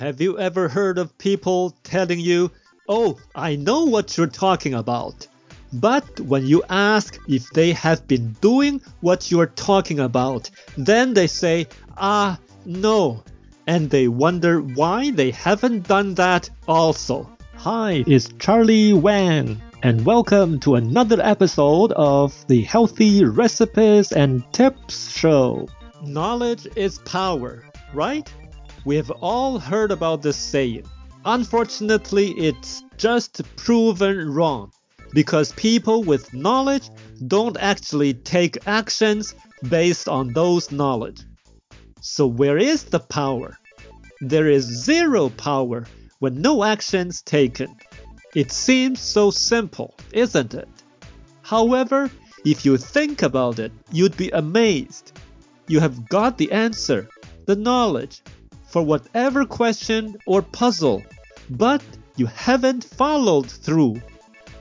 Have you ever heard of people telling you, Oh, I know what you're talking about? But when you ask if they have been doing what you're talking about, then they say, Ah, no. And they wonder why they haven't done that also. Hi, it's Charlie Wan, and welcome to another episode of the Healthy Recipes and Tips Show. Knowledge is power, right? We have all heard about this saying. Unfortunately, it's just proven wrong because people with knowledge don't actually take actions based on those knowledge. So where is the power? There is zero power when no actions taken. It seems so simple, isn't it? However, if you think about it, you'd be amazed. You have got the answer, the knowledge, for whatever question or puzzle, but you haven't followed through.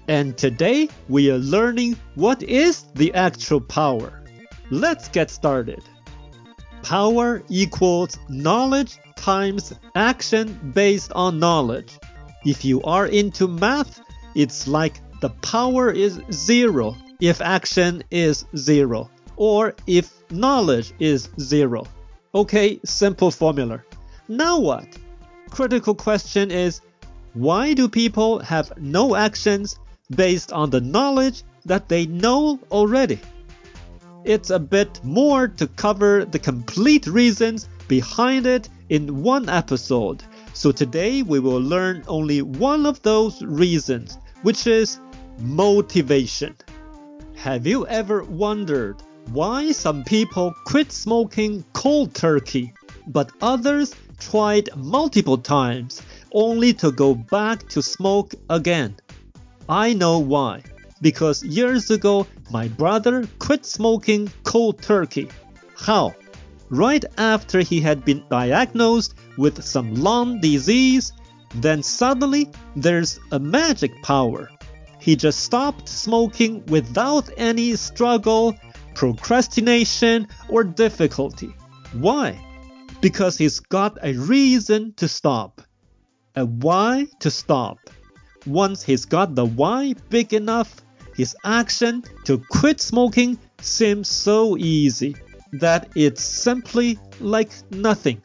And today we are learning what is the actual power. Let's get started. Power equals knowledge times action based on knowledge. If you are into math, it's like the power is zero if action is zero, or if knowledge is zero. Okay, simple formula. Now what? Critical question is why do people have no actions based on the knowledge that they know already? It's a bit more to cover the complete reasons behind it in one episode. So today we will learn only one of those reasons, which is motivation. Have you ever wondered why some people quit smoking cold turkey, but others tried multiple times only to go back to smoke again. I know why. Because years ago, my brother quit smoking cold turkey. How? Right after he had been diagnosed with some lung disease, then suddenly there's a magic power. He just stopped smoking without any struggle, procrastination, or difficulty. Why? Because he's got a reason to stop, a why to stop. Once he's got the why big enough, his action to quit smoking seems so easy that it's simply like nothing.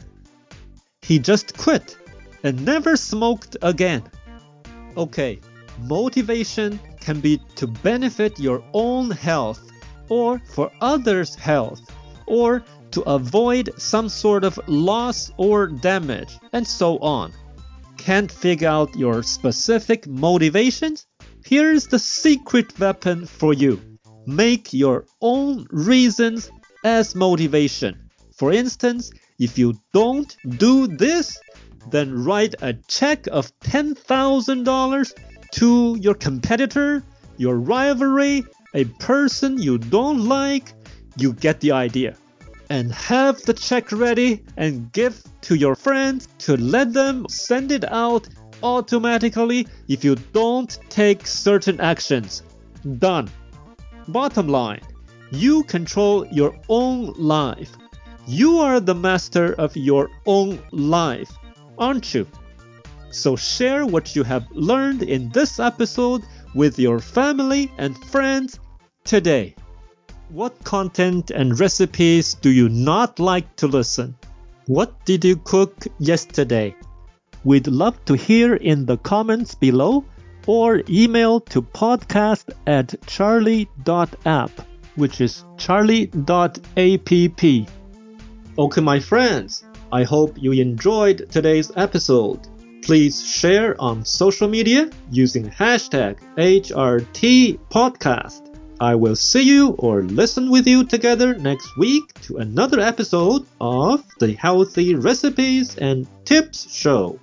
He just quit and never smoked again. Okay, motivation can be to benefit your own health or for others' health or to avoid some sort of loss or damage, and so on. Can't figure out your specific motivations? Here's the secret weapon for you. Make your own reasons as motivation. For instance, if you don't do this, then write a check of $10,000 to your competitor, your rivalry, a person you don't like. You get the idea and have the check ready and give to your friends to let them send it out automatically if you don't take certain actions. Done. Bottom line, you control your own life. You are the master of your own life, aren't you? So share what you have learned in this episode with your family and friends today. What content and recipes do you not like to listen? What did you cook yesterday? We'd love to hear in the comments below or email to podcast at charlie.app, which is charlie.app. Okay, my friends, I hope you enjoyed today's episode. Please share on social media using hashtag HRTpodcast. I will see you or listen with you together next week to another episode of the Healthy Recipes and Tips Show.